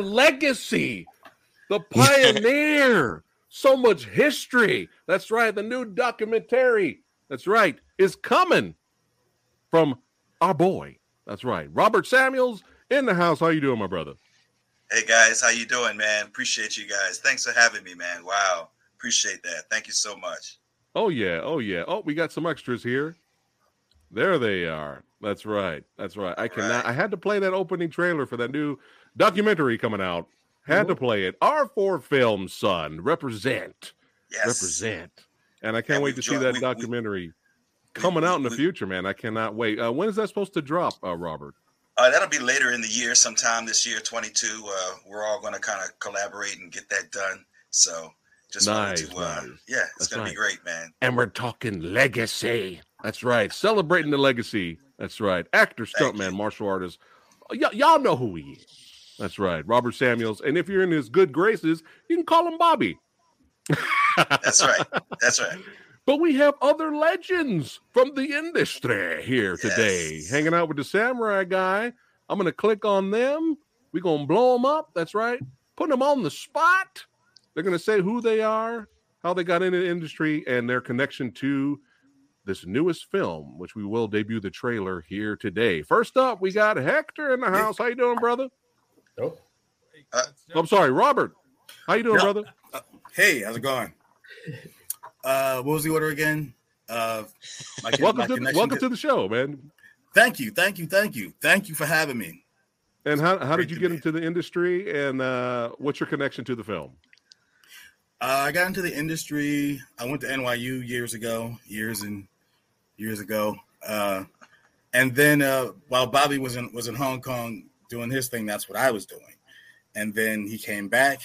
legacy, the pioneer. so much history. That's right. The new documentary. That's right. Is coming from our boy. That's right. Robert Samuels in the house. How you doing, my brother? Hey guys, how you doing, man? Appreciate you guys. Thanks for having me, man. Wow. Appreciate that. Thank you so much. Oh yeah. Oh yeah. Oh, we got some extras here. There they are. That's right. That's right. I cannot. Right. I had to play that opening trailer for that new documentary coming out. Had to play it. Our four films, son. Represent. Yes. Represent. And I can't and wait to see that we, documentary we, coming we, out in the future, man. I cannot wait. Uh, when is that supposed to drop, uh, Robert? Uh, that'll be later in the year, sometime this year, 22. Uh, we're all going to kind of collaborate and get that done. So Just nice, to, uh, nice. yeah, it's That's gonna be great, man. And we're talking legacy. That's right, celebrating the legacy. That's right, actor, stuntman, martial artist. Y- y'all know who he is. That's right, Robert Samuels. And if you're in his good graces, you can call him Bobby. That's right. That's right. But we have other legends from the industry here yes. today, hanging out with the samurai guy. I'm going to click on them. We're going to blow them up. That's right. Put them on the spot. They're going to say who they are, how they got into the industry, and their connection to this newest film, which we will debut the trailer here today. First up, we got Hector in the house. How you doing, brother? Oh, uh, I'm sorry, Robert. How you doing, no. brother? Uh, hey, how's it going? Uh, what was the order again? Uh, my, welcome my to the, welcome to, to the show, man. Thank you, thank you, thank you, thank you for having me. And how, how did you get into the industry? And uh, what's your connection to the film? Uh, I got into the industry. I went to NYU years ago, years and years ago. Uh, and then uh, while Bobby was in was in Hong Kong doing his thing, that's what I was doing. And then he came back.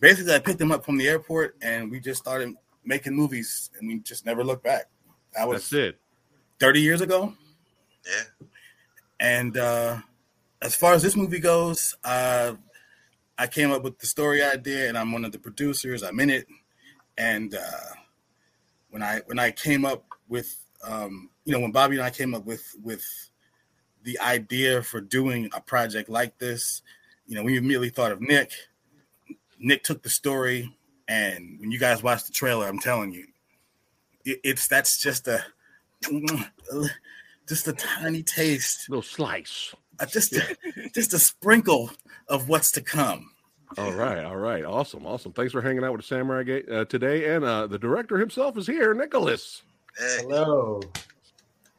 Basically, I picked him up from the airport, and we just started making movies, and we just never looked back. That was That's it. Thirty years ago. Yeah. And uh, as far as this movie goes, uh, I came up with the story idea, and I'm one of the producers. I'm in it, and uh, when I when I came up with, um, you know, when Bobby and I came up with with the idea for doing a project like this, you know, we immediately thought of Nick. Nick took the story and when you guys watch the trailer, I'm telling you, it, it's that's just a just a tiny taste, little slice, uh, just a, just a sprinkle of what's to come. All right, all right, awesome, awesome. Thanks for hanging out with the Samurai Gate uh, today, and uh, the director himself is here, Nicholas. Hello,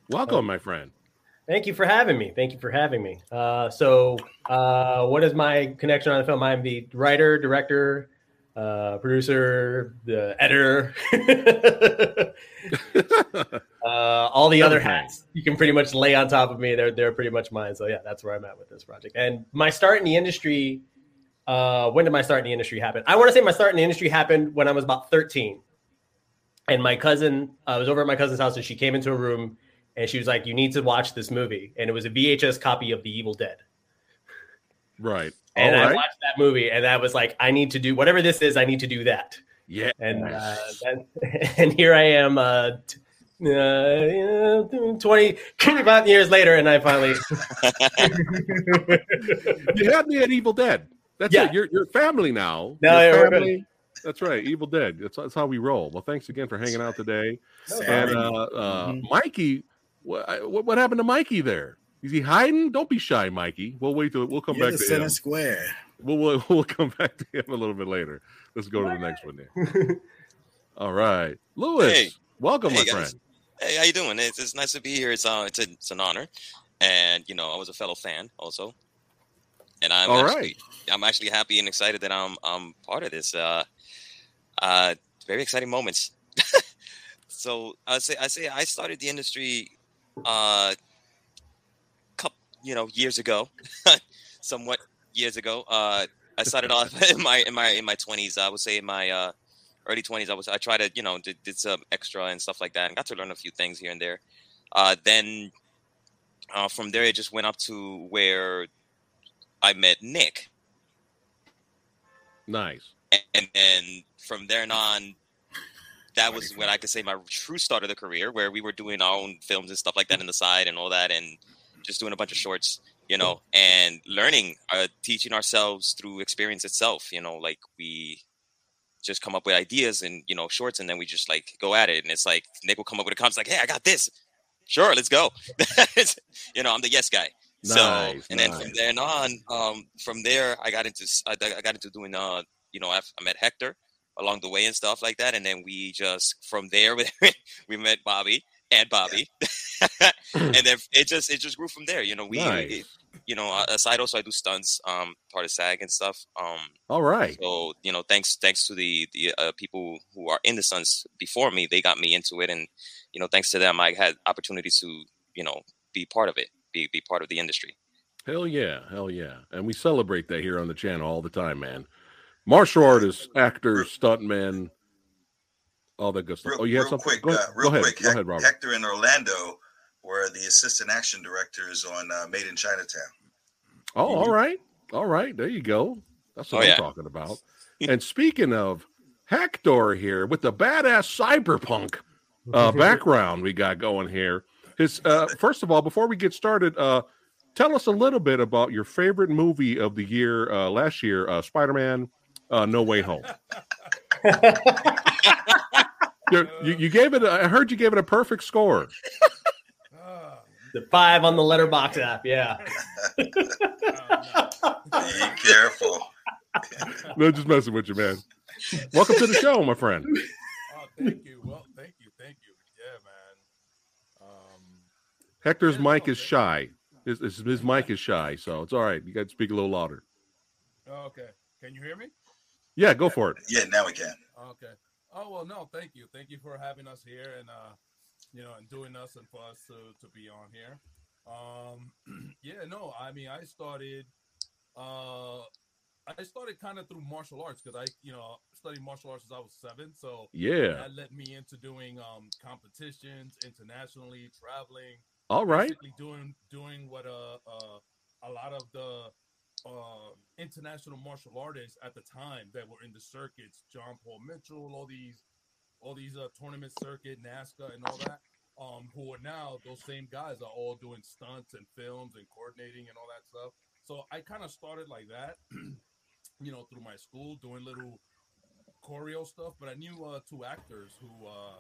welcome, my friend. Thank you for having me. Thank you for having me. Uh, so, uh, what is my connection on the film? I'm the writer, director, uh, producer, the editor, uh, all the other hats you can pretty much lay on top of me. They're they're pretty much mine. So yeah, that's where I'm at with this project. And my start in the industry. Uh, when did my start in the industry happen? I want to say my start in the industry happened when I was about 13. And my cousin, I was over at my cousin's house, and she came into a room, and she was like, "You need to watch this movie." And it was a VHS copy of The Evil Dead. Right. And I watched that movie, and I was like, I need to do whatever this is. I need to do that. Yeah. And uh, then, and here I am, uh, t- uh, 20, 25 years later, and I finally. you had me at Evil Dead. That's yeah. it. You're, you're family now. No, yeah, family. That's right, Evil Dead. That's, that's how we roll. Well, thanks again for hanging out today. And uh, uh, mm-hmm. Mikey, what, what happened to Mikey there? Is he hiding? Don't be shy, Mikey. We'll wait till we'll come You're back to center him. square. We'll, we'll, we'll come back to him a little bit later. Let's go to the next one there. All right, Lewis. Hey. Welcome, hey, my guys. friend. Hey, how you doing? It's, it's nice to be here. It's uh, it's, a, it's an honor, and you know, I was a fellow fan also, and I'm All actually, right. I'm actually happy and excited that I'm I'm part of this. Uh, uh, very exciting moments. so I say I say I started the industry uh couple, you know years ago, somewhat years ago. Uh, I started off in my in my in my twenties. I would say in my uh, early twenties. I was I tried to you know did, did some extra and stuff like that, and got to learn a few things here and there. Uh, then uh, from there, it just went up to where I met Nick. Nice. And, and then from there on, that was when I could say my true start of the career, where we were doing our own films and stuff like that in the side and all that, and just doing a bunch of shorts, you know, and learning, uh, teaching ourselves through experience itself. You know, like we just come up with ideas and you know shorts, and then we just like go at it. And it's like Nick will come up with a comment like, "Hey, I got this. Sure, let's go." you know, I'm the yes guy. Nice, so, and nice. then from then on, um, from there, I got into I, I got into doing uh, you know, I, I met Hector along the way and stuff like that, and then we just from there we met Bobby and Bobby, and then it just it just grew from there. You know, we, nice. it, you know, aside also I do stunts, um, part of SAG and stuff. Um, all right. So you know, thanks thanks to the the uh, people who are in the stunts before me, they got me into it, and you know, thanks to them, I had opportunities to you know be part of it, be be part of the industry. Hell yeah, hell yeah, and we celebrate that here on the channel all the time, man. Martial artists, actors, stuntmen, all that good stuff. Real, oh, you had real something? quick, go ahead. uh, real go ahead. quick. Go ahead, Robert. Hector and Orlando were the assistant action directors on uh, Made in Chinatown. Oh, all right. All right. There you go. That's what Oh, I'm yeah. talking about. and speaking of Hector here with the badass cyberpunk uh, background we got going here. His uh, first of all, before we get started, uh, tell us a little bit about your favorite movie of the year uh, last year, uh, Spider-Man: uh, No Way Home. you, you, you gave it. A, I heard you gave it a perfect score. The five on the Letterboxd app. Yeah. Be careful. No, just messing with you, man. Welcome to the show, my friend. oh, thank you. Well, thank you, thank you. Yeah, man. Um, Hector's Yeah, mic is shy. His, his, his mic is shy, so it's all right. You got to speak a little louder. oh, okay. Can you hear me? Yeah, go for it. Yeah, now we can. Okay. Oh well, no, thank you, thank you for having us here and uh, you know, and doing us and for us to to be on here. Um, yeah, no, I mean, I started, uh, I started kind of through martial arts because I, you know, studied martial arts since I was seven, so Yeah. that led me into doing um competitions internationally, traveling, All right. doing doing what uh, uh a lot of the uh, international martial artists at the time that were in the circuits, John Paul Mitchell, all these all these uh, tournament circuit, NASKA, and all that. Um, who are now those same guys are all doing stunts and films and coordinating and all that stuff. So I kind of started like that, you know, through my school doing little choreo stuff. But I knew uh, two actors who uh,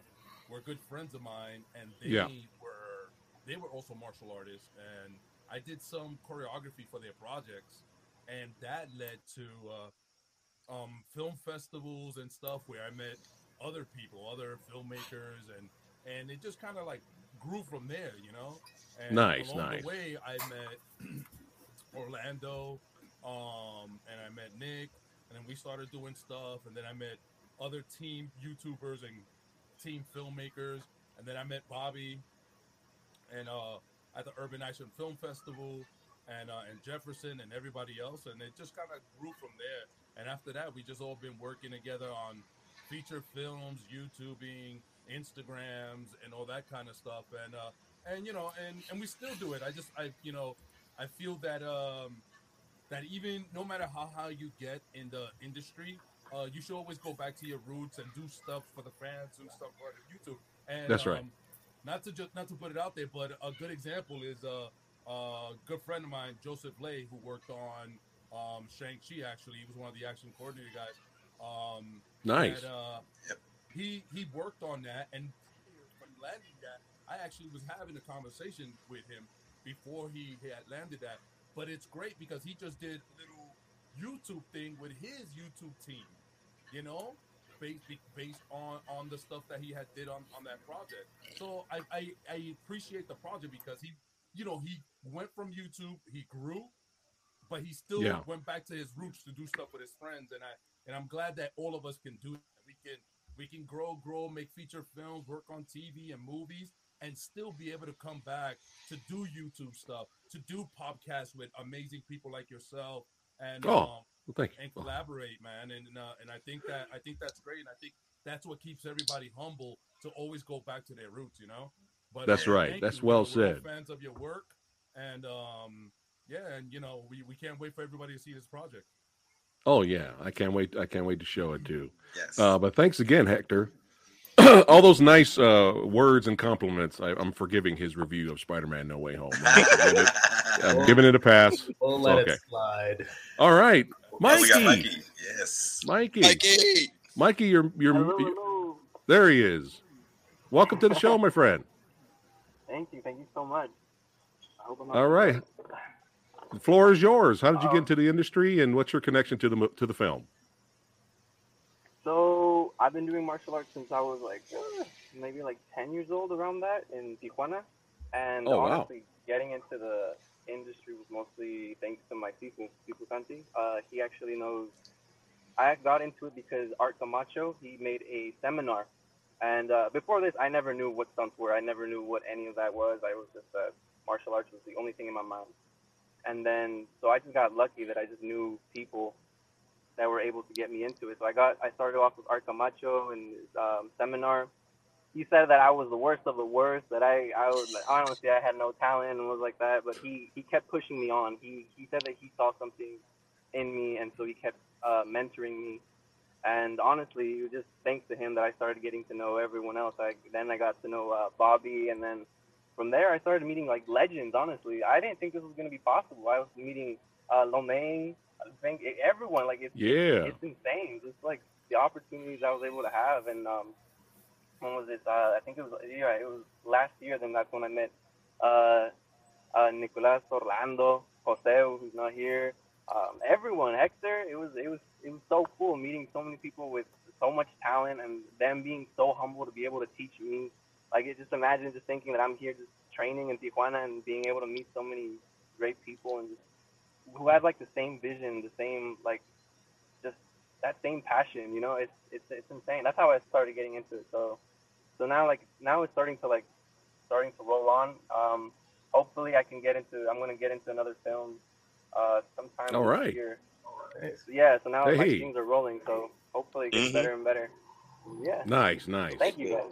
were good friends of mine, and they Yeah. were they were also martial artists, and I did some choreography for their projects, and that led to uh, um, film festivals and stuff where I met other people, other filmmakers, and and it just kind of like grew from there, you know. And Nice, along nice. the way, I met Orlando, um, and I met Nick, and then we started doing stuff, and then I met other team YouTubers and team filmmakers, and then I met Bobby, and uh, at the Urban Action Film Festival, and uh, and Jefferson and everybody else, and it just kind of grew from there. And after that, we just all been working together on feature films, YouTubing, Instagrams, and all that kind of stuff. And uh, and you know, and and we still do it. I just I you know, I feel that um that even no matter how high you get in the industry, uh, you should always go back to your roots and do stuff for the fans, do stuff for YouTube. And That's right. um, Not to just not to put it out there, but a good example is uh, a good friend of mine, Joseph Lay, who worked on um, Shang Chi. Actually, he was one of the action coordinator guys. Um, Nice. that, uh, Yep. he he worked on that, and from landing that, I actually was having a conversation with him before he had landed that. But it's great because he just did a little YouTube thing with his YouTube team, you know, based based on on the stuff that he had did on on that project. So I I, I appreciate the project because he, you know, he went from YouTube, he grew, but he still Yeah. went back to his roots to do stuff with his friends, and I and I'm glad that all of us can do that. We can we can grow, grow, make feature films, work on TV and movies, and still be able to come back to do YouTube stuff, to do podcasts with amazing people like yourself, and Oh, um, Well, thank and collaborate, man. And uh, and I think that I think that's great, and I think that's what keeps everybody humble to always go back to their roots, you know. But That's uh, right. That's you. well We're said. Fans of your work, and um, yeah, and you know, we, we can't wait for everybody to see this project. Oh yeah, I can't wait. I can't wait to show it too. Yes. Uh, but thanks again, Hector. All those nice uh, words and compliments. I, I'm forgiving his review of Spider-Man: No Way Home. I'm giving it, I'm giving it a pass. We'll let okay. it slide. All right, Mikey. we got Mikey. Yes. Mikey. Mikey. Mikey, you're you're, Hello, you hello. there. He is. Welcome to the show, my friend. Thank you. Thank you so much. I hope I'm not All too right. late. The floor is yours. How did you get Um, into the industry, and what's your connection to the to the film? So I've been doing martial arts since I was like uh, maybe like 10 years old, around that in Tijuana. And Oh, wow. honestly, getting into the industry was mostly thanks to my Sifu, Sifu Santi. Uh, he actually knows. I got into it because Art Camacho, he made a seminar. And uh, before this, I never knew what stunts were. I never knew what any of that was. I was just uh, martial arts was the only thing in my mind. And then, so I just got lucky that I just knew people that were able to get me into it. So I got I started off with Art Camacho and um, seminar. He said that I was the worst of the worst. That I I was honestly I had no talent and was like that. But he he kept pushing me on. He he said that he saw something in me, and so he kept uh, mentoring me. And honestly, it was just thanks to him that I started getting to know everyone else. I then I got to know uh, Bobby, and then from there I started meeting like legends. Honestly, I didn't think this was gonna be possible. I was meeting uh, Lomain. I think everyone like it's Yeah. it's insane. Just like the opportunities I was able to have, and um, was it? Uh, I think it was yeah, it was last year. Then that's when I met uh, uh, Nicolas Orlando, Jose, who's not here. Um, everyone, Hector. It was it was it was so cool meeting so many people with so much talent and them being so humble to be able to teach me. Like it, just imagine just thinking that I'm here just training in Tijuana and being able to meet so many great people and just who have like the same vision, the same like just that same passion. You know, it's it's it's insane. That's how I started getting into it. So so now like now it's starting to like starting to roll on. Um, hopefully I can get into. I'm gonna get into another film uh, sometime All this right. year. Yeah. So now like Hey. things are rolling. So hopefully it gets Mhm. better and better. Yeah. Nice, nice. Thank you guys.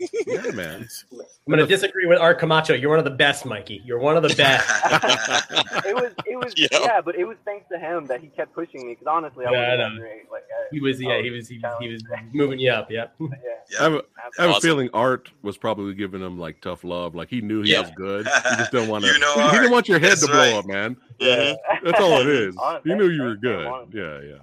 Yeah, man. I'm going to disagree with Art Camacho. You're one of the best, Mikey. You're one of the best. it was it was Yeah. yeah, but it was thanks to him that he kept pushing me because honestly I Yeah, wasn't great. Like I, He was, yeah, I he was, he, he was moving you up. Yep. yeah. I Yeah. have, a, I have a feeling Art was probably giving him like tough love. Like he knew he Yeah. was good. He just didn't want to. You know he Art. didn't want your head That's to blow up, man. Mhm. That's all it is. Honest- He knew you were good. Yeah, yeah.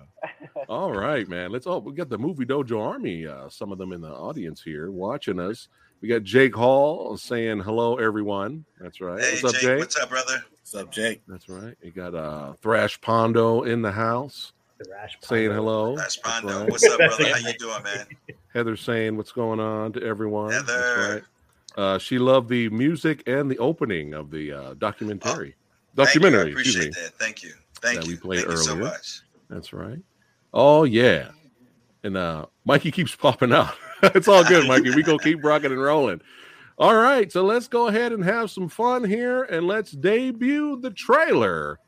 All right, man. Let's. Oh, we got the movie Dojo Army. Uh, some of them in the audience here watching us. We got Jake Hall saying hello, everyone. That's right. Hey, What's up, Jake, Jake? What's up, brother? What's up, Jake? That's right. You got uh, Thrash Pondo in the house The rash saying hello. That's That's Pondo. right. What's up, brother? How you doing, man? Heather saying what's going on to everyone. That's Heather. right. Uh, she loved the music and the opening of the uh, documentary. Thank you. I documentary, appreciate that. Thank you. Thank That you. we played Thank you so earlier. much. That's right. Oh yeah. And uh Mikey keeps popping out. it's all good, Mikey. We go keep rocking and rolling. All right, so let's go ahead and have some fun here and let's debut the trailer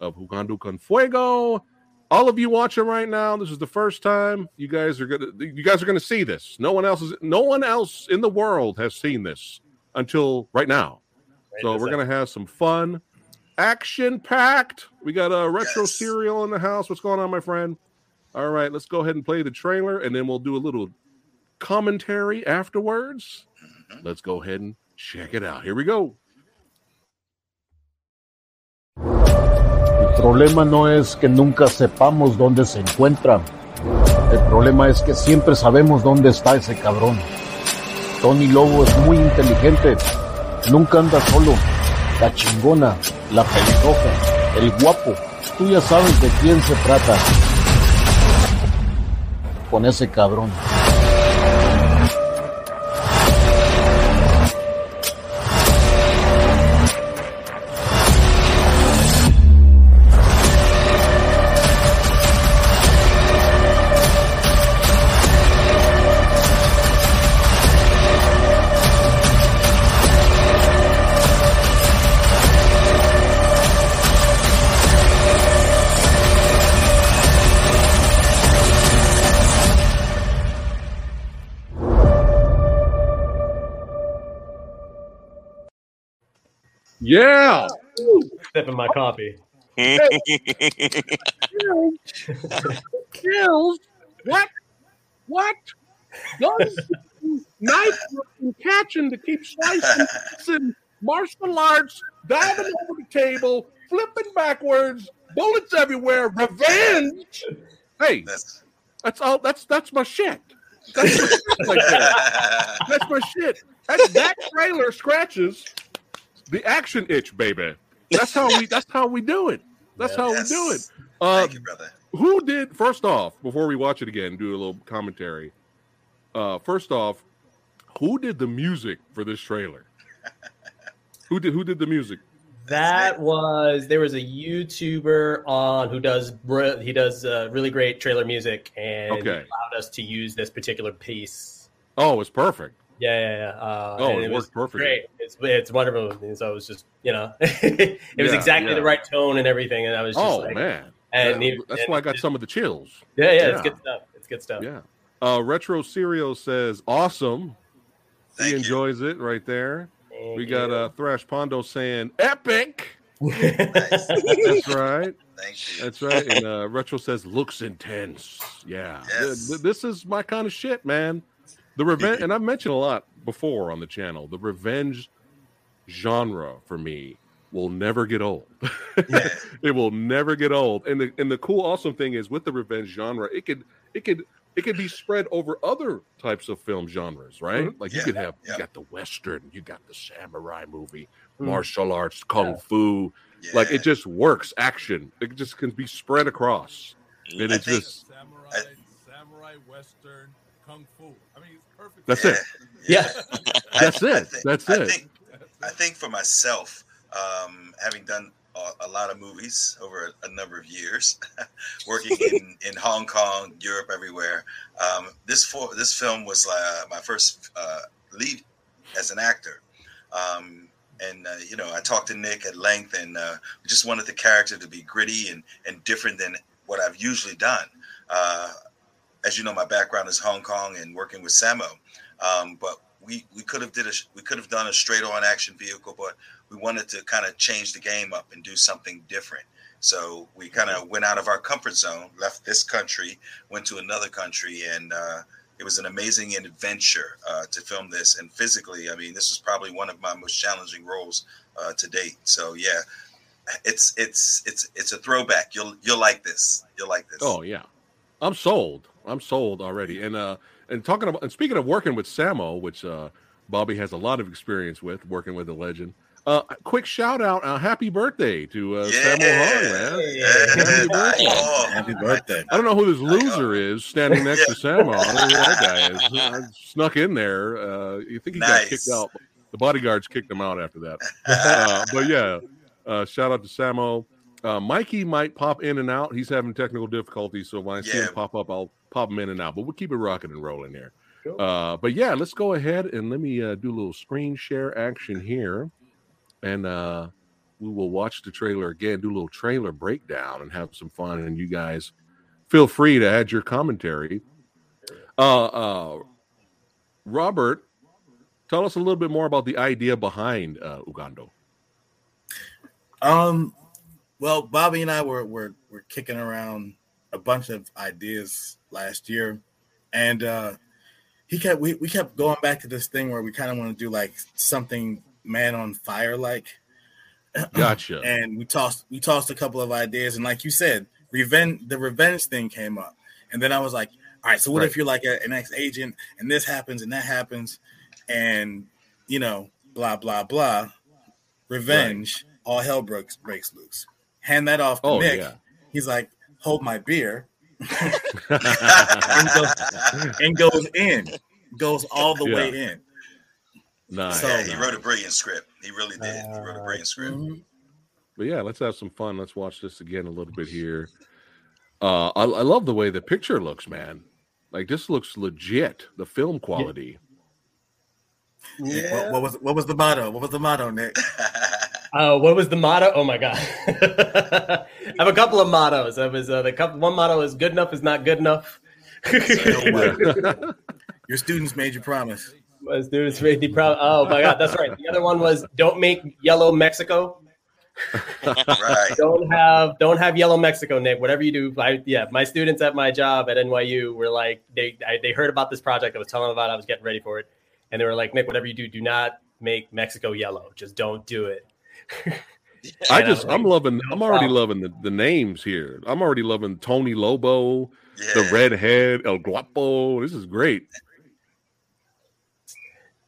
of Jugando con Fuego. All of you watching right now, this is the first time you guys are gonna you guys are gonna see this. No one else is no one else in the world has seen this until right now. Right So we're gonna have some fun, action packed. We got a retro Yes. cereal in the house. What's going on, my friend? All right, let's go ahead and play the trailer, and then we'll do a little commentary afterwards. Mhm. Let's go ahead and check it out. Here we go. El problema no es que nunca sepamos dónde se encuentra. El problema es que siempre sabemos dónde está ese cabrón. Tony Lobo es muy inteligente. Nunca anda solo. La chingona, la pelirroja, el guapo. Tú ya sabes de quién se trata. Con ese cabrón. Yeah. sipping my coffee. Kills. What? What? Guns, knife and catching to keep slicing, and martial arts, diving over the table, flipping backwards, bullets everywhere, revenge. Hey, That's that's all. That's that's my shit. That's my shit right there. That's my shit. That, that trailer scratches the action itch, baby. That's how we. That's how we do it. That's how Yes. we do it. Uh, Thank you, brother. who did first off before we watch it again? Do a little commentary. Uh, first off, who did the music for this trailer? who did who did the music? That was there was a YouTuber on who does br- he does uh, really great trailer music and Okay. allowed us to use this particular piece. Oh, it's perfect. Yeah, yeah, yeah. Uh, Oh, and it was worked perfectly. Great. It's it's wonderful. And so it was just you know, it was Yeah, exactly yeah. the right tone and everything. And I was just Oh like, man, And That- he- that's and why I got it- some of the chills. Yeah, yeah, Yeah. it's good stuff. It's good stuff. Yeah. Uh, Retro Serial says awesome. Thank he you. enjoys it right there. Thank We got you. uh, Thrash Pondo saying epic. That's right. That's right. And uh, Retro says looks intense. Yeah. Yes. this is my kind of shit, man. The revenge, and I've mentioned a lot before on the channel. The revenge genre for me will never get old. Yeah. it will never get old. And the and the cool awesome thing is with the revenge genre, it could it could it could be spread over other types of film genres, right? Like you Yeah, could have yeah. you got the western, you got the samurai movie, Mhm. martial arts, kung Yeah. fu. Yeah. Like it just works. Action. It just can be spread across. And I it's think- just Samurai, samurai, western, kung fu. I mean, it's perfect. That's yeah. it. Yeah. That's it. think- That's I it. Think, I think for myself, um, having done a, a lot of movies over a, a number of years, working in, in Hong Kong, Europe, everywhere, um, this for this film was uh, my first uh, lead as an actor. Um, and uh, you know, I talked to Nick at length, and uh, we just wanted the character to be gritty and and different than what I've usually done. As you know, my background is Hong Kong and working with Sammo, um, but we we could have did a we could have done a straight on action vehicle, but we wanted to kind of change the game up and do something different. So we kind of went out of our comfort zone, left this country, went to another country, and uh, it was an amazing adventure uh, to film this. And physically, I mean, this was probably one of my most challenging roles uh, to date. So yeah, it's it's it's it's a throwback. You'll you'll like this. You'll like this. Oh yeah, I'm sold. I'm sold already. And uh, and talking about and speaking of working with Sammo, which uh, Bobby has a lot of experience with working with the legend. Uh, quick shout out, uh, happy birthday to uh, yeah, Sammo Hung, man. Yeah. Happy birthday. Oh, Happy birthday. I don't know who this loser is standing next to Sammo. I don't know who that guy is. I snuck in there. Uh, you think he got kicked out? The bodyguards kicked him out after that. Uh, but yeah, uh, shout out to Sammo. Uh, Mikey might pop in and out. He's having technical difficulties, so when I see him pop up, I'll pop him in and out. But we'll keep it rocking and rolling here. Cool. Uh, but yeah, let's go ahead and let me uh, do a little screen share action here, and uh, we will watch the trailer again, do a little trailer breakdown, and have some fun. And you guys feel free to add your commentary. Uh, uh, Robert, tell us a little bit more about the idea behind uh, Jugando. Um, well, Bobby and I were were were kicking around a bunch of ideas last year, and uh, he kept we, we kept going back to this thing where we kind of want to do like something man on fire like. Gotcha. and we tossed we tossed a couple of ideas, and like you said, revenge the revenge thing came up, and then I was like, all right, so what Right. if you're like a, an ex agent, and this happens and that happens, and you know, blah blah blah, revenge, all hell breaks breaks loose. Hand that off to Oh, Nick. yeah. He's like, hold my beer, and, goes, and goes in, goes all the Yeah. way in. nice. So- yeah, he nice. wrote a brilliant script. He really did. He wrote a brilliant script. Mhm. But yeah, let's have some fun. Let's watch this again a little bit here. Uh, I, I love the way the picture looks, man. Like this looks legit. The film quality. What, what was what was the motto? What was the motto, Nick? Uh, what was the motto? Oh my god, I have a couple of mottos. I was uh, the couple. One motto is "Good enough is not good enough." Your students made you promise. was dudes made me proud. Oh my god, that's right. The other one was "Don't make yellow Mexico." right. Don't have don't have yellow Mexico, Nick. Whatever you do, I, yeah. My students at my job at NYU were like, they I, they heard about this project. I was telling them about. it. I was getting ready for it, and they were like, Nick, whatever you do, do not make Mexico yellow. Just don't do it. I just I'm loving I'm already loving the, the names here. I'm already loving Tony Lobo, Yeah. the redhead, El Guapo. This is great.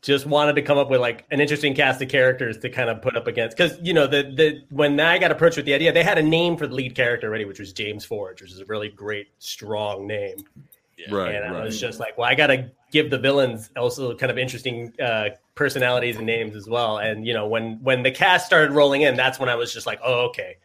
just wanted to come up with like an interesting cast of characters to kind of put up against because you know the the when I got approached with the idea, they had a name for the lead character already, which was James Forge, which is a really great, strong name. Yeah. Right, and I right. was just like, well, I got to give the villains also kind of interesting uh, personalities and names as well. And you know, when when the cast started rolling in, that's when I was just like, oh, okay,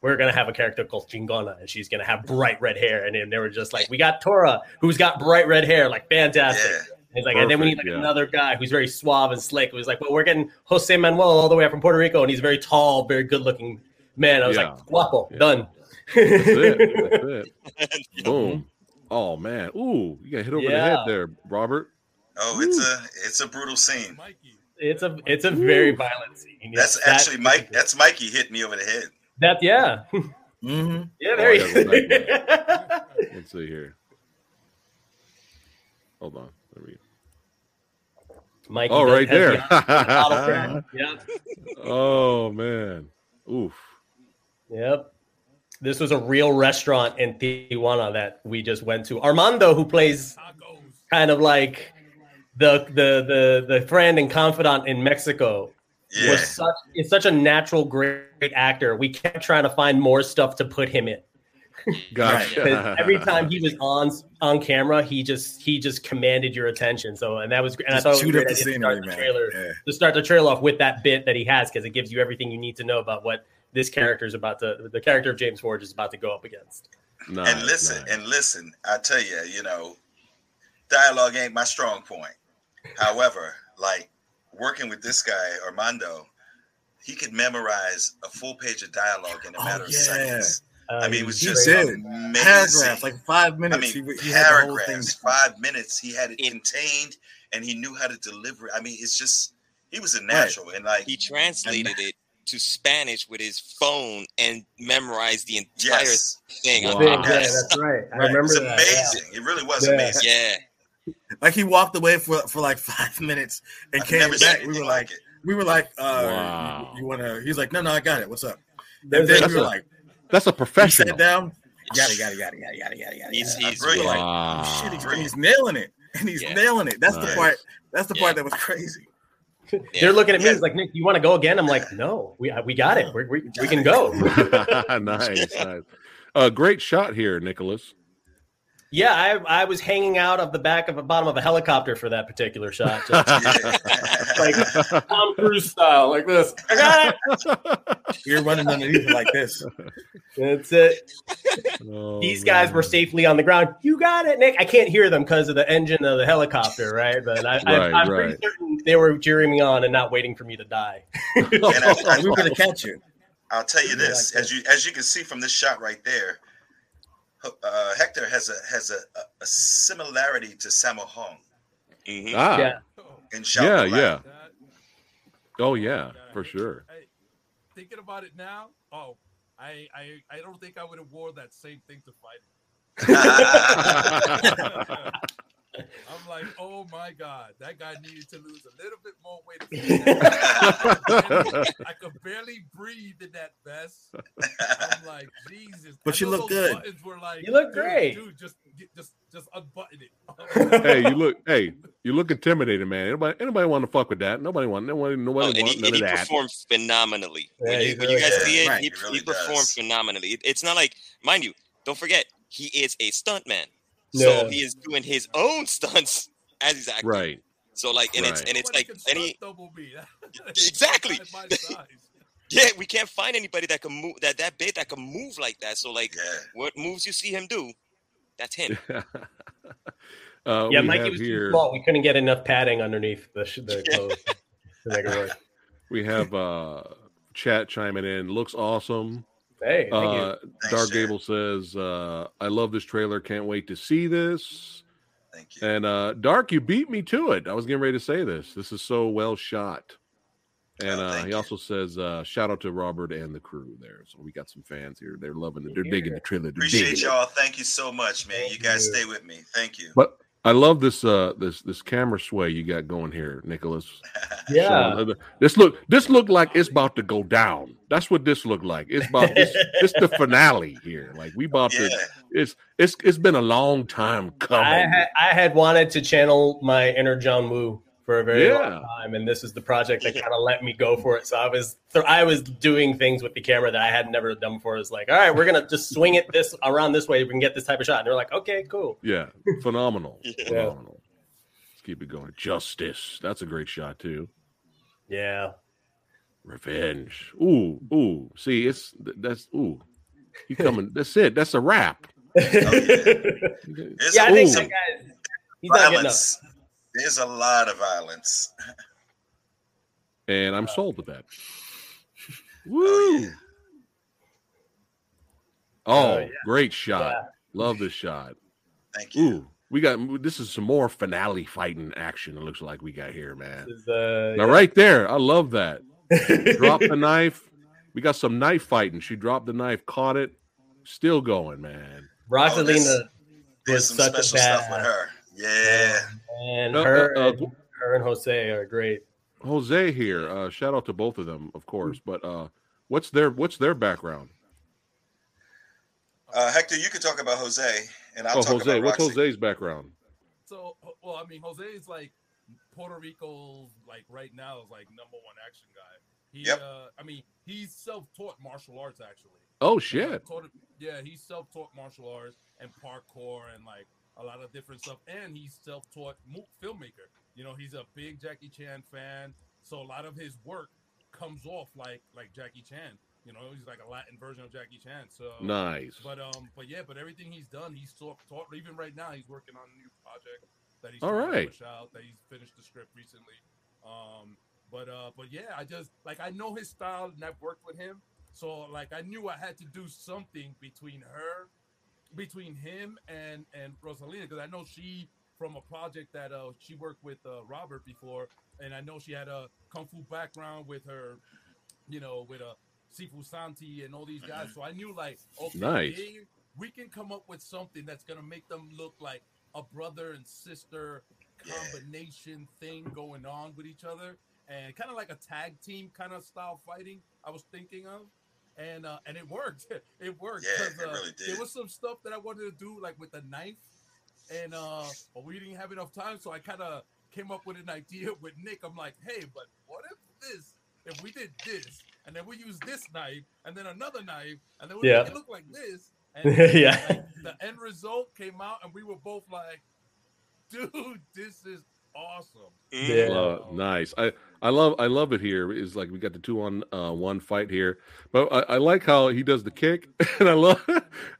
we're gonna have a character called Chingona, and she's gonna have bright red hair. And then they were just like, we got Tora, who's got bright red hair, like fantastic. Yeah. And He's like, and then we need like yeah. another guy who's very suave and slick. It was like, well, we're getting Jose Manuel all the way up from Puerto Rico, and he's very tall, very good looking man. I was Yeah. like, guapo, Yeah. done. That's it. That's it. Boom. Oh man. Ooh, you got hit over the head there, Robert. Oh, it's a it's a brutal scene. It's a it's a very violent scene. That's That- actually Mike. That's Mikey hit me over the head. that yeah. mm-hmm. Yeah, Oh, there I you gotta go. Let's see here. Hold on. There we go. Mikey Oh, right there. the. Yep. oh man. Oof. Yep. This was a real restaurant in Tijuana that we just went to. Armando, who plays kind of like the the the the friend and confidant in Mexico, Yeah, was such is such a natural great actor. We kept trying to find more stuff to put him in. Gotcha. every time he was on on camera, he just he just commanded your attention. So and that was and I thought it was great the idea to start the man. trailer Yeah. to start the trailer off with that bit that he has because it gives you everything you need to know about what this character is about to the character of James Forge is about to go up against. Nice, and listen, nice. and listen. I tell you, you know, dialogue ain't my strong point. However, like working with this guy Armando, he could memorize a full page of dialogue in a Oh, matter of seconds. Uh, I mean, it was just amazing. Paragraphs, like five minutes. I minutes. mean, he, he had the whole thing. paragraphs, five minutes. He had it contained, and he knew how to deliver. it. I mean, it's just he was a natural, and like He translated it to Spanish with his phone and memorized the entire yes, thing. Wow. on Big, purpose. yeah, that's right. I Right. it remember was that. yeah. amazing. It really was Yeah. amazing. Yeah, Like he walked away for for like five minutes and I've came back. We were like like, we were like, uh, Wow. you, you want to? He's like, no, no, I got it. What's up? There's And then That's we were a- like, That's a professional. sat down. Yada yada yada yada yada yada yada. He's- yada. he's We were like, Wow. oh, shit, he's, he's nailing it, and he's Yeah. nailing it. That's Nice. the part. That's the Yeah. part that was crazy. Yeah. They're looking at me Yeah. it's like Nick, you want to go again? I'm like, no, we we got it. We're, we we can go. nice, nice. Uh, great shot here, Nicholas. Yeah, I I was hanging out of the back of the bottom of a helicopter for that particular shot, just like Tom Cruise style, like this. I got it. You're running underneath it like this. That's it. Oh, These guys were safely on the ground. You got it, Nick. I can't hear them because of the engine of the helicopter, right? But I, Right, I, I'm pretty certain they were cheering me on and not waiting for me to die. And I, I, we were gonna catch you. I'll tell you this: like as you as you can see from this shot right there, uh, Hector has a has a, a, a similarity to Sammo Hung Mhm. Ah, Yeah. in yeah, Kahn. yeah. Oh, yeah, for sure. Hey, thinking about it now, oh, I, I, I don't think I would have wore that same thing to fight. I'm like, oh my god, that guy needed to lose a little bit more weight. I could barely breathe in that vest. I'm like, Jesus. But I you look good. Were like, You look great. dude. Just, just, just unbutton it. hey, you look. Hey, you look intimidating, man. Anybody, anybody want to fuck with that? Nobody want. Nobody, Oh, nobody and want he, none and of he that. performed phenomenally. Yeah, when he you, when you guys does. see it, Right, he, he really he performed phenomenally. It- it's not like, mind you, don't forget, he is a stuntman. Yeah. So he is doing his own stunts as he's acting. Right. So like, and it's and it's Nobody like can any stunt double me. Exactly. Yeah, we can't find anybody that can move that that big that can move like that. So like, Yeah. what moves you see him do, that's him. uh, yeah, we Mikey was here. too small. We couldn't get enough padding underneath the, the clothes to make it work. We have uh, chat chiming in. Looks awesome. Hey, thank. Uh, Thanks, Dark Jared. Gable says, uh, "I love this trailer. Can't wait to see this." Thank you. And uh, Dark, you beat me to it. I was getting ready to say this. This is so well shot. And Oh, uh, he you. also says, uh, "Shout out to Robert and the crew there." So we got some fans here. They're loving it. They're digging the trailer. They're Appreciate digging y'all. Thank you so much, man. Thank you guys you. stay with me. Thank you. But I love this uh this this camera sway you got going here, Nicholas. yeah. So, uh, this look this looked like it's about to go down. That's what this looked like. It's about it's, it's the finale here. Like we about yeah. to it's it's it's been a long time coming. I had, I had wanted to channel my inner John Woo for a very Yeah. long time, and this is the project that kind of let me go for it. So I was th- I was doing things with the camera that I had never done before. It's like, all right, we're gonna just swing it this around this way. We can get this type of shot. And they're like, okay, cool. Yeah, phenomenal. Yeah. Phenomenal. Let's keep it going. Justice. That's a great shot too. Yeah, Revenge. Ooh, ooh. See, it's that's ooh. You coming? That's it. That's a wrap. Yeah. I a, think Ooh. that guy. He's not getting up. Violence. There's a lot of violence. And I'm sold with that. Oh, Woo. yeah. Oh, yeah. great shot. Yeah. Love this shot. Thank you. Ooh, we got this is some more finale fighting action. It looks like we got here, man. This is, uh, Now, right there, I love that. Drop the knife. We got some knife fighting. She dropped the knife, caught it, still going, man. Rosalina this- There's was some such a special stuff with bad. her. Yeah. And Uh, her, uh, uh, and, her and Jose are great. Jose here. Uh, shout out to both of them, of course. But uh, what's their what's their background? Uh, Hector, you can talk about Jose, and I'll oh, talk Jose. about What's Roxy. Jose's background? So, well, I mean, Jose is like Puerto Rico's like right now is like number one action guy. He, Yep. uh, I mean, he's self-taught martial arts actually. Oh shit! yeah, he's self-taught martial arts and parkour and like a lot of different stuff. And he's self-taught mo- filmmaker. You know, he's a big Jackie Chan fan, so a lot of his work comes off like like Jackie Chan. You know, he's like a Latin version of Jackie Chan. So Nice. but um, but yeah, but everything he's done, he's taught, taught. Even right now, he's working on a new project that he's all right. push out. That he's finished the script recently. Um, but uh, but yeah, I just like I know his style and I've worked with him, so like I knew I had to do something between her, between him and and Rosalina because I know she from a project that uh she worked with uh, Robert before, and I know she had a kung fu background with her, you know, with a Sifu Santi and all these guys. So I knew like, okay, Nice. they- we can come up with something that's gonna make them look like a brother and sister Yeah. combination thing going on with each other, and kind of like a tag team kind of style fighting. I was thinking of. And uh, and it worked. It worked. Yeah, 'cause, it uh, really There did. was some stuff that I wanted to do, like with the knife, and uh, but we didn't have enough time, so I kind of came up with an idea with Nick. I'm like, hey, but what if this? If we did this, and then we use this knife, and then another knife, and then we Yeah. make it look like this, and Yeah. like, the end result came out, and we were both like, dude, this is awesome. Yeah. Uh, nice. I I love I love it here. Is like we got the two on uh, one fight here, but I, I like how he does the kick, and I love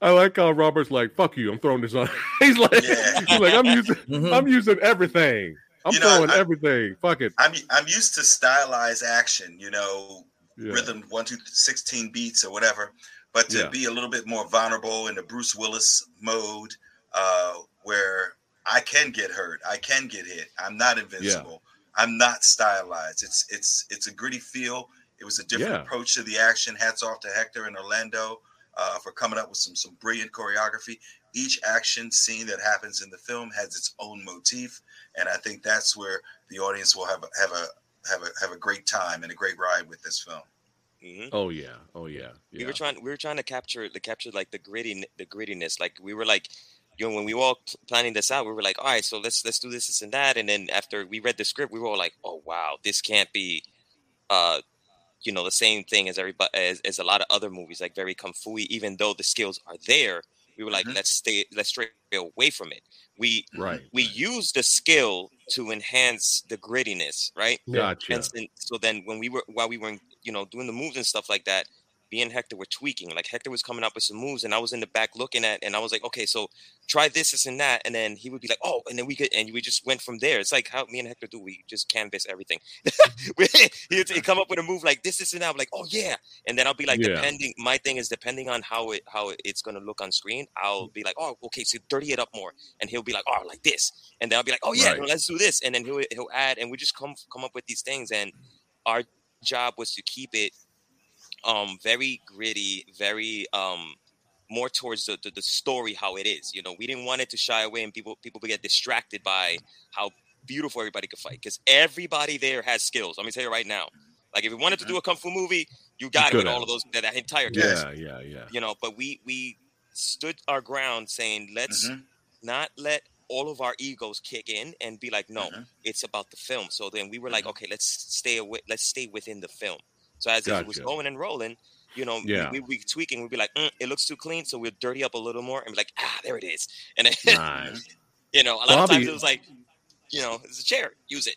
I like how Robert's like fuck you. I'm throwing this on. he's like Yeah. he's like I'm using Mhm. I'm using everything. I'm You know, throwing I- everything. Fuck it. I'm I'm used to stylized action, you know, Yeah. rhythm one, two, 16 beats or whatever. But to Yeah. be a little bit more vulnerable in the Bruce Willis mode, uh, where I can get hurt, I can get hit. I'm not invincible. I'm not stylized. It's it's it's a gritty feel. It was a different Yeah. approach to the action. Hats off to Hector and Orlando uh, for coming up with some some brilliant choreography. Each action scene that happens in the film has its own motif, and I think that's where the audience will have a, have a have a have a great time and a great ride with this film. Mhm. Oh yeah. Oh yeah. we were trying we were trying to capture the capture like the gritty the grittiness like we were like you know when we were all planning this out we were like all right so let's let's do this this and that and then after we read the script we were all like oh wow this can't be uh you know the same thing as everybody as, as a lot of other movies like very kung fu even though the skills are there we were like Mhm. let's stay let's stray away from it we right. we use the skill to enhance the grittiness right Gotcha. and then, so then when we were while we were you know doing the moves and stuff like that, me and Hector were tweaking. Like Hector was coming up with some moves, and I was in the back looking at, and I was like, okay, so try this, this, and that, and then he would be like, oh, and then we could, and we just went from there. It's like how me and Hector do. We just canvas everything. He'd come up with a move like this, this, and that. I'm like, oh yeah, and then I'll be like, Yeah. depending. My thing is depending on how it how it's gonna look on screen. I'll be like, oh, okay, so dirty it up more, and he'll be like, oh, like this, and then I'll be like, oh yeah, Right. no, let's do this, and then he'll he'll add, and we just come come up with these things, and our job was to keep it um very gritty very um more towards the, the, the story how it is you know we didn't want it to shy away and people people would get distracted by how beautiful everybody could fight because everybody there has skills let me tell you right now like if you wanted to do a kung fu movie you got it could with have. all of those that, that entire cast Yeah. Yeah. Yeah. you know but we we stood our ground saying let's Mhm. not let all of our egos kick in and be like no Mhm. it's about the film so then we were like Mhm. okay let's stay away let's stay within the film so as it was going and rolling you know Yeah. we, we, we tweaking we'd be like mm, it looks too clean so we'll dirty up a little more and be like ah there it is and then Nice. you know a lot of times it was like you know it's a chair use it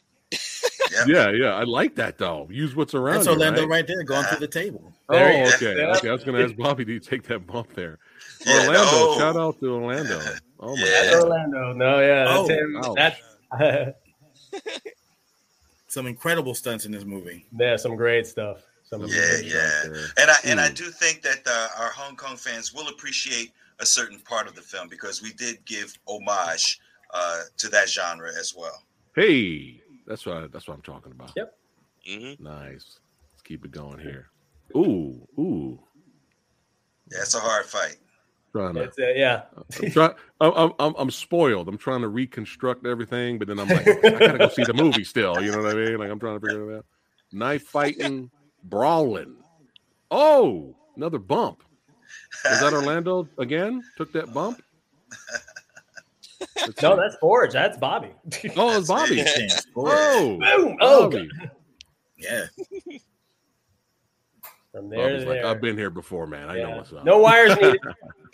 Yeah. Yeah. I like that though. Use what's around. That's you, Orlando right? right there going through the table. Oh, There he is. okay. Yeah. Okay. I was going to ask Bobby, do you take that bump there? Yeah, Orlando. no. Shout out to Orlando. Oh my Yeah. God. Orlando. No, yeah, that's Oh, him. ouch. That's Some incredible stunts in this movie. yeah, some great stuff. Some of Yeah, them. yeah. And I and I do think that uh, our Hong Kong fans will appreciate a certain part of the film because we did give homage uh, to that genre as well. Hey, that's what that's what I'm talking about. Yep. hmm Nice. Let's keep it going here. Ooh, ooh. Yeah, it's a hard fight. Trying to, It's, uh, yeah. I'm, try, I'm, I'm, I'm, I'm spoiled. I'm trying to reconstruct everything, but then I'm like, I gotta go see the movie still. You know what I mean? Like I'm trying to figure it out. Knife fighting, brawling. Oh, another bump. Is that Orlando again? Took that bump? Let's No, see. that's Forge. That's Bobby. oh, it's Bobby. Chance. Oh, Boom. Oh, Bobby. Yeah. From there Bobby's to like. I've been here before, man. I know Yeah. what's up. No wires needed.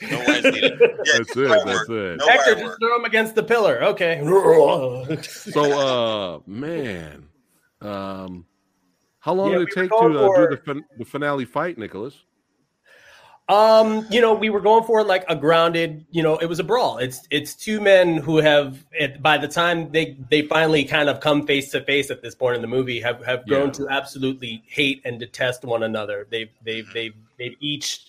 No wires needed. Yeah, That's it. wire That's work. it. No Hector, wire just work. throw him against the pillar. Okay. So, uh, man, um, how long Yeah, did it we take to uh, for- do the, fin- the finale fight, Nicholas? Um, you know, we were going for like a grounded, you know, it was a brawl. It's it's two men who have it, by the time they they finally kind of come face to face at this point in the movie have have grown Yeah. to absolutely hate and detest one another. They've they've they've they've each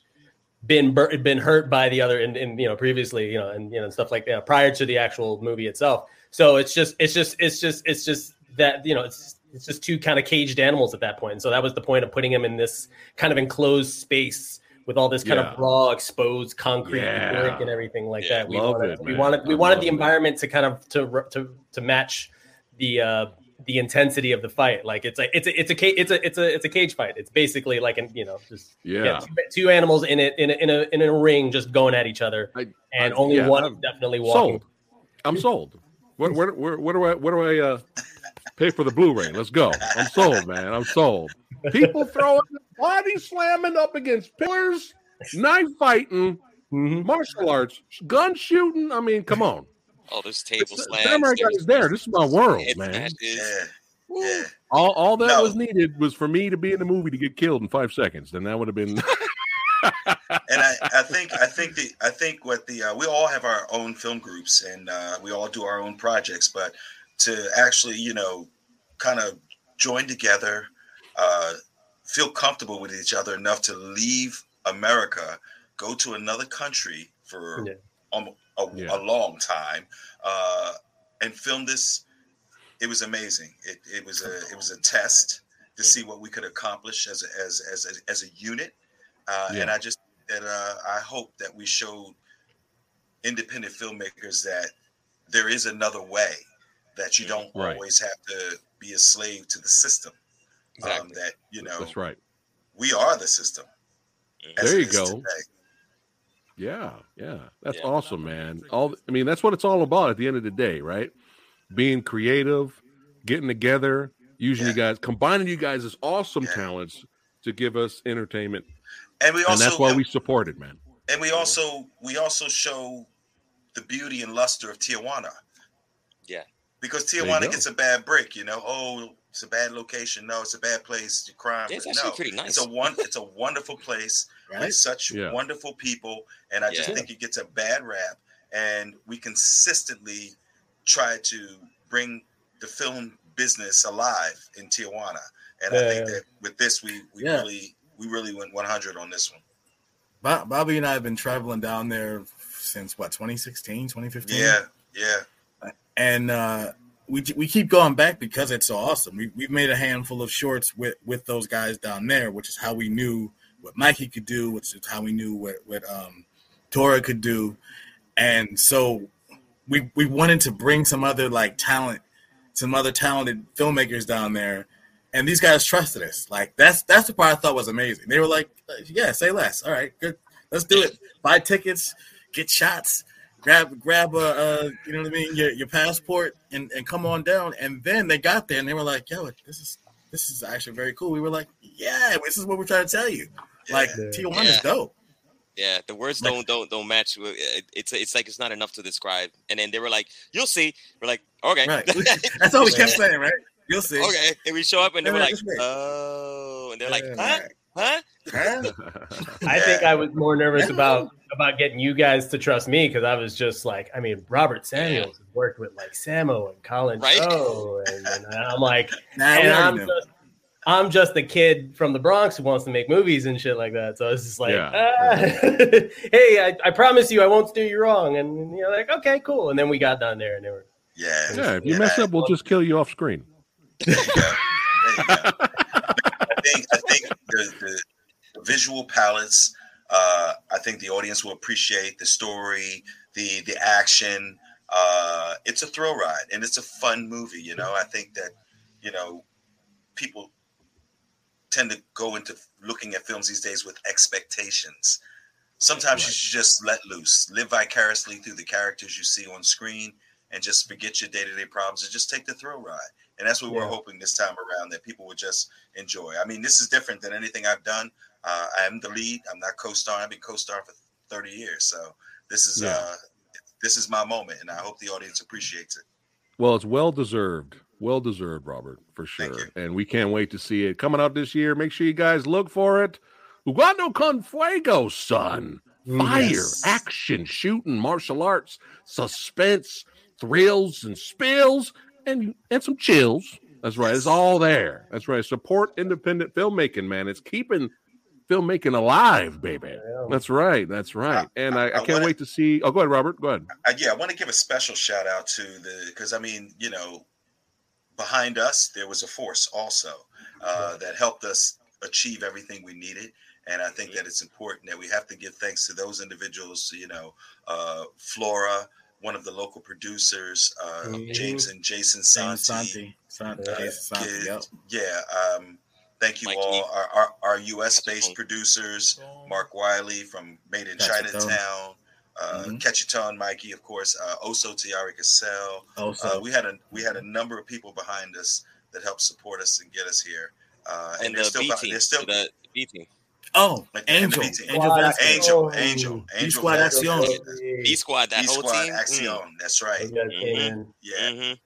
been bur- been hurt by the other and, and you know previously, you know, and you know stuff like that prior to the actual movie itself. So it's just it's just it's just it's just that, you know, it's it's just two kind of caged animals at that point. So that was the point of putting them in this kind of enclosed space with all this kind Yeah. of raw, exposed concrete Yeah. and and everything like Yeah. that. We wanted, it, we wanted, we I wanted the it. environment to kind of to to to match the uh the intensity of the fight. Like it's like it's a it's a it's a it's a it's a cage fight. It's basically like an you know just Yeah. two, two animals in it in a, in a in a ring just going at each other, I- and I- only one I'm definitely walking. Sold. I'm sold. What, where, where, where do I, where do I uh, pay for the Blu-ray? Let's go. I'm sold, man. I'm sold. People throwing body slamming up against pillars, knife fighting, Mhm. martial arts, gun shooting. I mean, come on. Oh, there's table slams. Samurai Guy is there. This is my world, head man. smashes. Yeah. All, all that No. was needed was for me to be in the movie to get killed in five seconds. Then that would have been. and I, I think I think the I think what the uh, we all have our own film groups and uh, we all do our own projects, but to actually you know kind of join together, uh, feel comfortable with each other enough to leave America, go to another country for Yeah. um, a, Yeah. a long time, uh, and film this. It was amazing. It, it was a it was a test to see what we could accomplish as a, as as a, as a unit. Uh, Yeah. And I just and uh, I hope that we showed independent filmmakers that there is another way that you don't Right. always have to be a slave to the system. Um, that you know That's right. we are the system. Mhm. There you go. today. Yeah, yeah, that's Yeah. awesome, man. All I mean, that's what it's all about at the end of the day, right? Being creative, getting together, using Yeah. you guys, combining you guys as awesome Yeah. talents to give us entertainment, And we and also that's why we support it, man. and we also we also show the beauty and luster of Tijuana. Yeah. Because Tijuana gets a bad break, you know. Oh, it's a bad location. No, it's a bad place. Crime. It's actually no, pretty nice. It's a one. It's a wonderful place Right? with such Yeah. wonderful people, and I just think it gets a bad rap. And we consistently try to bring the film business alive in Tijuana. And I think that with this, we we Yeah. really we really went 100 on this one. Bob, Bobby and I have been traveling down there since what 2016, 2015. Yeah, yeah. And uh, we we keep going back because it's so awesome. We we've made a handful of shorts with with those guys down there, which is how we knew what Mikey could do, which is how we knew what what um, Tora could do, and so we we wanted to bring some other like talent, some other talented filmmakers down there. And these guys trusted us. Like that's that's the part I thought was amazing. They were like, "Yeah, say less. All right, good. Let's do it. Buy tickets, get shots, grab grab a, uh you know what I mean your, your passport and, and come on down. And then they got there and they were like yo this is this is actually very cool. We were like yeah this is what we're trying to tell you. Like Yeah. Tijuana is dope. Yeah, the words Like- don't don't don't match. It's it's like it's not enough to describe. And then they were like, "You'll see." We're like, "Okay, right. That's all we kept saying right? You'll see. Okay." And we show up, and they Yeah, were like, "Oh," and they're like, "Huh? Huh?" Huh? I think I was more nervous about about getting you guys to trust me because I was just like, I mean, Robert Samuels has worked with like Sammo and Colin Right? Chou, and, and I'm like, nah, and I'm knew. just, I'm just the kid from the Bronx who wants to make movies and shit like that. So I was just like, Yeah. ah, hey, I, I promise you, I won't do you wrong. And you're like, okay, cool. And then we got down there, and they were Yeah. Yeah, if you mess up, we'll just kill you off screen. There you go. There you go. I think I think the, the, the visual palettes. Uh, I think the audience will appreciate the story, the the action. Uh, it's a thrill ride and it's a fun movie. You know, I think that you know people tend to go into looking at films these days with expectations. Sometimes you should just let loose, live vicariously through the characters you see on screen, and just forget your day to day problems and just take the thrill ride. And that's what we're hoping this time around that people would just enjoy. I mean, this is different than anything I've done. Uh, I am the lead. I'm not co-starring. I've been co-starring for 30 years, so this is Yeah. uh, this is my moment, and I hope the audience appreciates it. Well, it's well deserved. Well deserved, Robert, for Thank sure. you. And we can't wait to see it coming out this year. Make sure you guys look for it. Jugando con fuego, son. Fire, Yes. action, shooting, martial arts, suspense, thrills and spills, and and some chills. That's right. It's all there. That's right. Support independent filmmaking, man. It's keeping filmmaking alive, baby. Yeah. That's right. That's right. And I, I I can't wanna- wait to see. Oh, go ahead, Robert. Go ahead. I, yeah, I want to give a special shout out to the because I mean, you know, behind us there was a force also uh, that helped us achieve everything we needed, and I think that it's important that we have to give thanks to those individuals. You know, uh, Flora, one of the local producers, uh, Mhm. James and Jason Sam Santi. Santi. Santi. Yeah. Santi, yep. yeah. Um, thank you Mikey. all, our, our, our U.S. based Awesome. producers, Mark Wiley from Made in Catch It Chinatown, uh, Mhm. Ketchiton Mikey, of course, uh, Oso Tiari Cassell. Also, Uh, we had a we had a number of people behind us that helped support us and get us here. Uh, and, and they're the still B they're still the B team, oh, Like the- and the Angel. Angel Squad Vasquez. Angel, Oh. Angel, Angel, Squad Vasquez. Action. B squad, that B whole team. Action. Mm. That's right. guys came Mhm. in. Yeah, Mhm.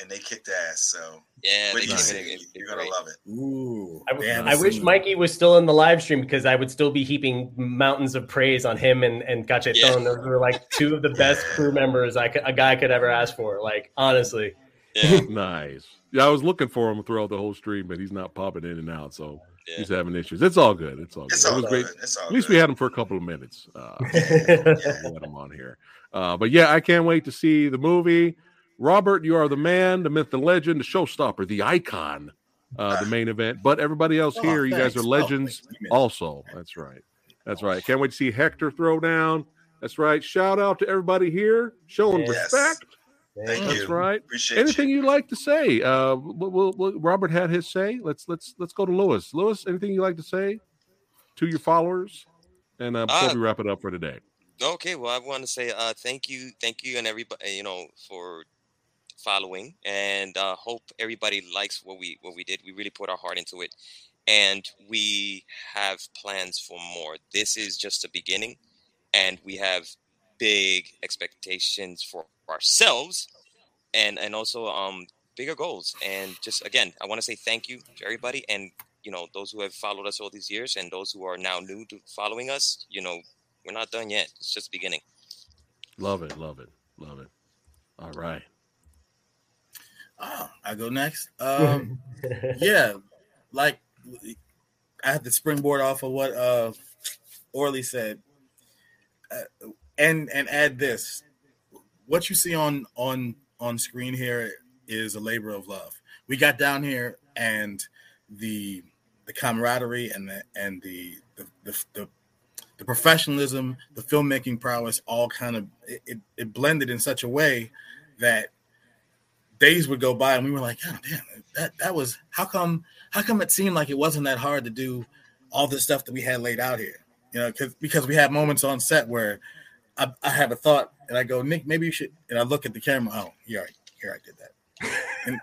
and they kicked ass. So Yeah, when they you came see in, it, it- you're gonna love it. Ooh, I, damn, I wish Mikey was still in the live stream because I would still be heaping mountains of praise on him and and Cacheton. Yeah. Those were like two of the best crew members I could, a guy could ever ask for. Like honestly, Yeah, Nice. Yeah, I was looking for him throughout the whole stream, but he's not popping in and out, so yeah. he's having issues. It's all good. It's all good. It's it was good. great. It's all At least good. we had him for a couple of minutes. Uh, Yeah. we him on here. Uh, but yeah, I can't wait to see the movie. Robert, you are the man, the myth, the legend, the showstopper, the icon, uh, the main event. But everybody else Oh, here, you guys are Oh, legends wait a minute. also. That's right. That's right. Can't wait to see Hector throw down. That's right. Shout out to everybody here showing Yes. respect. Thank That's you. right. Appreciate Anything you. you'd like to say? Uh, we'll, we'll, we'll- Robert had his say. Let's let's let's go to Lewis. Lewis, anything you'd like to say to your followers? And uh, before Uh, we wrap it up for today, Okay, well, I want to say uh, thank you, thank you, and everybody, you know, for following, and uh, hope everybody likes what we what we did. We really put our heart into it, and we have plans for more. This is just a beginning, and we have big expectations for ourselves, and and also um bigger goals. And just again, I want to say thank you to everybody, and you know those who have followed us all these years, and those who are now new to following us. You know, we're not done yet. It's just beginning. love it, love it, love it. All right. Oh, I go next. Um, yeah, like I have to springboard off of what uh Orly said, uh, and and add this: what you see on on on screen here is a labor of love. We got down here, and the the camaraderie and the and the the the, the, the professionalism, the filmmaking prowess, all kind of it, it, blended in such a way that days would go by and we were like, oh damn, that that was how come how come it seemed like it wasn't that hard to do all this stuff that we had laid out here? You know, because because we had moments on set where I, I have a thought and I go, Nick, maybe you should and I look at the camera, oh, here I here I did that. And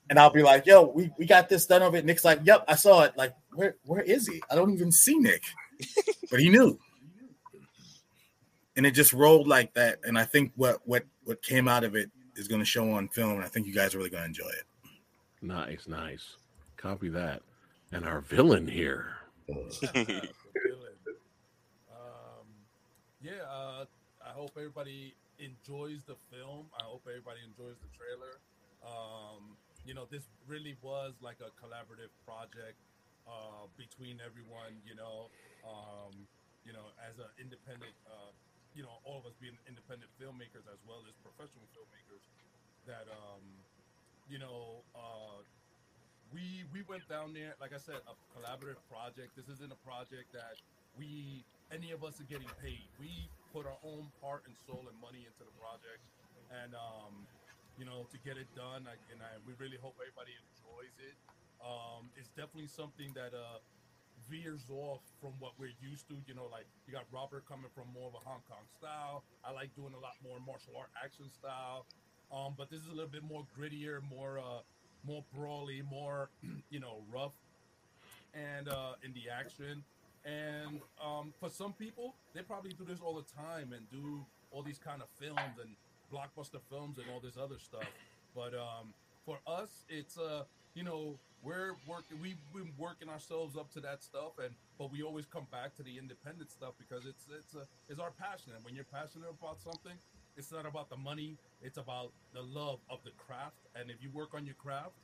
and I'll be like, yo, we, we got this done over it. Nick's like, Yep, I saw it. Like, where where is he? I don't even see Nick. But he knew. And it just rolled like that. And I think what what what came out of it is going to show on film, and I think you guys are really going to enjoy it. Nice, nice. Copy that. And our villain here. Yeah, uh, I hope everybody enjoys the film. I hope everybody enjoys the trailer. Um, you know, this really was like a collaborative project uh, between everyone. You know, um, you know, as an independent, uh, you know, all of us being independent filmmakers as well as professional filmmakers, that um, you know, uh, we we went down there. Like I said, a collaborative project. This isn't a project that we any of us are getting paid. We put our own heart and soul and money into the project, and um, you know, to get it done. I, and I, we really hope everybody enjoys it. Um, it's definitely something that uh, veers off from what we're used to. You know, like you got Robert coming from more of a Hong Kong style. I like doing a lot more martial art action style. Um, but this is a little bit more grittier, more uh, more brawly, more you know rough, and uh, in the action. And um, for some people, they probably do this all the time and do all these kind of films and blockbuster films and all this other stuff. But um, for us, it's uh, you know, we're working. We've been working ourselves up to that stuff, and but we always come back to the independent stuff because it's it's a it's our passion. And when you're passionate about something, it's not about the money. It's about the love of the craft. And if you work on your craft,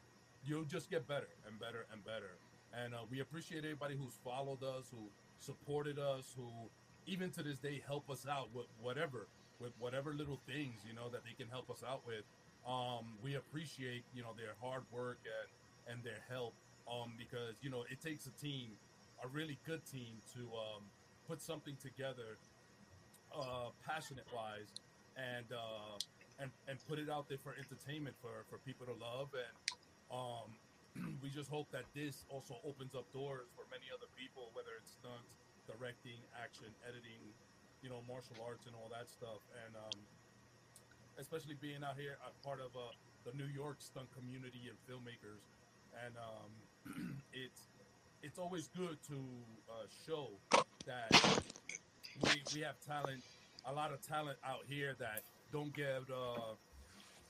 you'll just get better and better and better. And uh, we appreciate everybody who's followed us, who supported us, who even to this day help us out with whatever, with whatever little things you know that they can help us out with. Um, we appreciate you know their hard work and and their help um, because you know it takes a team, a really good team, to um, put something together, uh, passionate wise, and uh, and and put it out there for entertainment for for people to love and um, we just hope that this also opens up doors for many other people, whether it's stunts, directing, action, editing, you know, martial arts and all that stuff. And um, especially being out here, a part of uh, the New York stunt community and filmmakers, and um, it's it's always good to uh, show that we, we have talent, a lot of talent out here that don't get uh,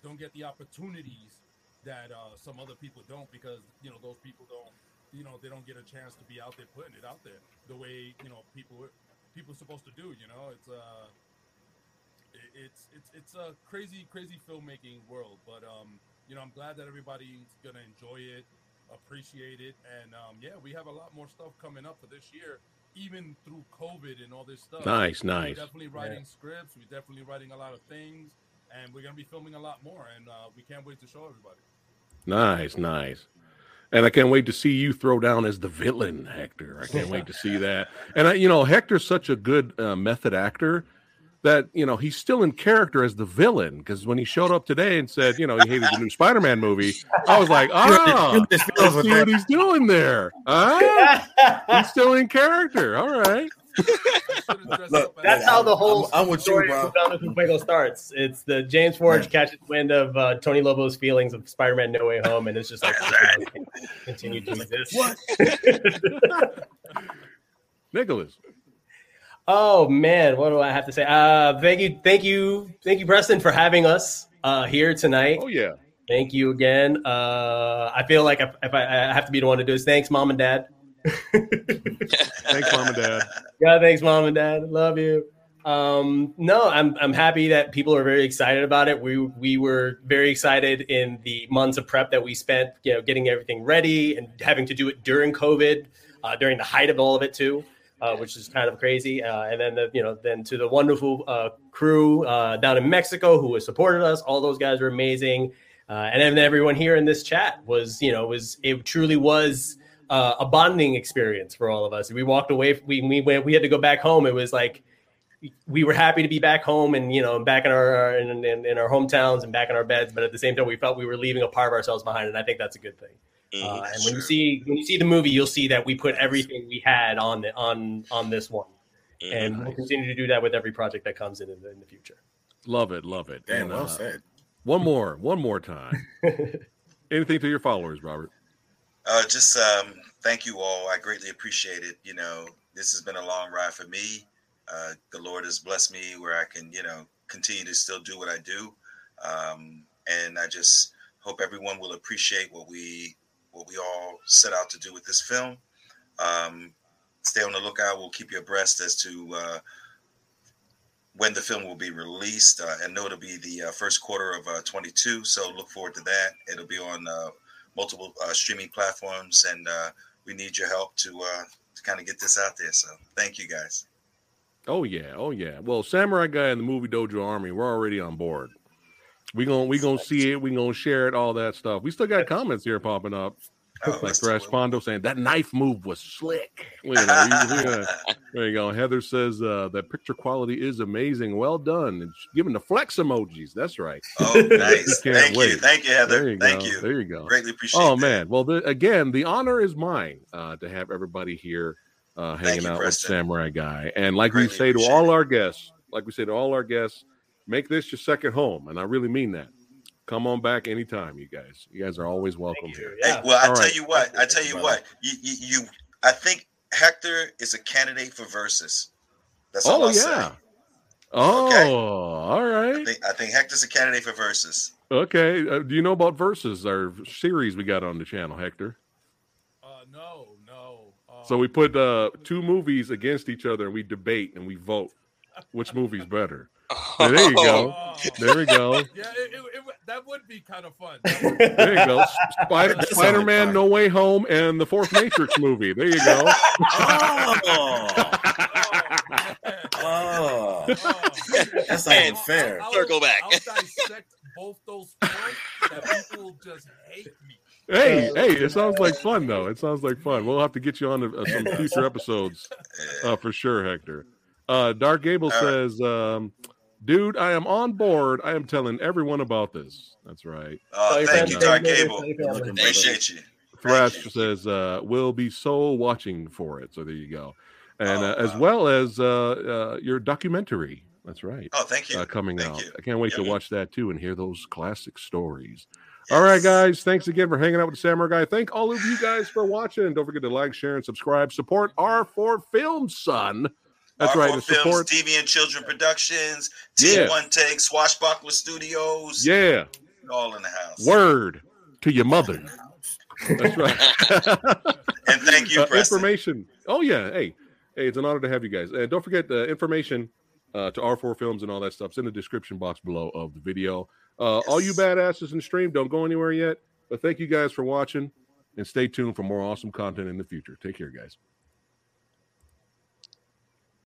don't get the opportunities that uh, some other people don't because you know those people don't you know they don't get a chance to be out there putting it out there the way you know people people are supposed to do you know? It's uh it's it's it's a crazy crazy filmmaking world but um you know i'm glad that everybody's gonna enjoy it appreciate it and um yeah we have a lot more stuff coming up for this year even through covid and all this stuff. Nice, we're nice. definitely writing scripts we're definitely writing a lot of things and we're gonna be filming a lot more and uh, we can't wait to show everybody Nice, nice. And I can't wait to see you throw down as the villain, Hector. I can't wait to see that. And I, you know, Hector's such a good uh, method actor that you know he's still in character as the villain. Because when he showed up today and said, you know, he hated the new Spider-Man movie, I was like, ah, I see what he's doing there. Ah, he's still in character. All right. Look, That's how the whole I'm, I'm with you, story bro. of Fuego starts. It's the James Forge catches wind of uh, Tony Lobo's feelings of Spider-Man: No Way Home, and it's just like continue to exist. What? Nicholas. Oh man, what do I have to say? Uh, thank you, thank you, thank you, Preston, for having us uh, here tonight. Oh yeah. Thank you again. Uh, I feel like if, if I, I have to be the one to do this, thanks, mom and dad. Thanks, mom and dad. Yeah, thanks, mom and dad. Love you. Um, no, I'm I'm happy that people are very excited about it. We we were very excited in the months of prep that we spent, you know, getting everything ready and having to do it during COVID, uh, during the height of all of it too, uh, which is kind of crazy. Uh, and then the you know then to the wonderful uh, crew uh, down in Mexico who has supported us. All those guys are amazing. Uh, and then everyone here in this chat was, you know, was it truly was uh, a bonding experience for all of us. We walked away. We we went. We had to go back home. It was like we were happy to be back home and you know back in our in, in, in our hometowns and back in our beds. But at the same time, we felt we were leaving a part of ourselves behind, and I think that's a good thing. Mm-hmm. Uh, and when you see when you see the movie, you'll see that we put everything we had on the, on on this one, Mm-hmm. and we'll continue to do that with every project that comes in in the, in the future. Love it, love it. Damn, And, well uh, said. One more, one more time. Anything to your followers, Robert? Uh, just um, thank you all. I greatly appreciate it. You know, this has been a long ride for me. Uh, the Lord has blessed me where I can, you know, continue to still do what I do. Um, and I just hope everyone will appreciate what we what we all set out to do with this film. Um, stay on the lookout. We'll keep you abreast as to uh, when the film will be released. Uh, and know it'll be the uh, first quarter of uh, 22. So look forward to that. It'll be on uh, multiple uh, streaming platforms, and uh, we need your help to uh, to kind of get this out there. So thank you guys. Oh yeah, oh yeah. Well, Samurai Guy and the Movie Dojo Army, we're already on board. We gonna we gonna see it. We gonna share it. All that stuff. We still got comments here popping up. Oh, like Thrash. Pondo saying that knife move was slick. You know, there you go. Heather says uh, that picture quality is amazing. Well done. And giving the flex emojis. That's right. oh, nice. Thank wait. you. Thank you, There Heather. you Thank go. you. There you go. Greatly appreciate Oh that. man. Well, the, again, the honor is mine uh, to have everybody here uh, hanging you, out Preston. with Samurai Guy. And like we say to all it. our guests, like we say to all our guests, make this your second home, and I really mean that. Come on back anytime, you guys. You guys are always welcome here. Yeah. Hey, well, I All tell right. you what. I tell you what. You, you, you, I think Hector is a candidate for versus. That's all Oh I'll yeah. say. Oh, Okay. all I think, I think Hector's a candidate for versus. Okay. Uh, do you know about Versus, our series we got on the channel, Hector? Uh, no, no. Uh, So we put uh, two movies against each other and we debate and we vote which movie's better. Yeah, there you go. oh. There we go. Yeah, it, it, it, that would be kind of fun. There you go. Sp- Spider Man. No Way Home and the fourth Matrix movie. There you go. Oh, Oh, that's not even And- fair. I'll- Circle back. I'll dissect both those points that people just hate me. Hey, hey, it sounds like fun though. It sounds like fun. We'll have to get you on uh, some future episodes uh, for sure, Hector. Uh, Dark Gable All right. says, um, "Dude, I am on board. I am telling everyone about this." That's right. Oh, your thank you, Dark your Gable. friends, tell your family. Appreciate you. Thrash says, uh, "We'll be so watching for it." So there you go, and Oh, uh, as wow. well as uh, uh, your documentary. That's right. Oh, thank you. uh, coming Thank out. you. I can't wait to Yeah. watch that too and hear those classic stories. All right, guys. Thanks again for hanging out with the Samurai Guy. Thank all of you guys for watching. Don't forget to like, share, and subscribe. Support R4 Films, son. That's R4 right. Films, support. Deviant Children Productions, Yeah. T1 Take, Swashbuckler Studios, Yeah. all in the house. Word to your mother. That's right. And thank you, Uh, information. Oh yeah. Hey, hey, it's an honor to have you guys. And don't forget the information uh, to R4 Films and all that stuff's in the description box below of the video. Uh, All you badasses in the stream, don't go anywhere yet. But thank you guys for watching, and stay tuned for more awesome content in the future. Take care, guys.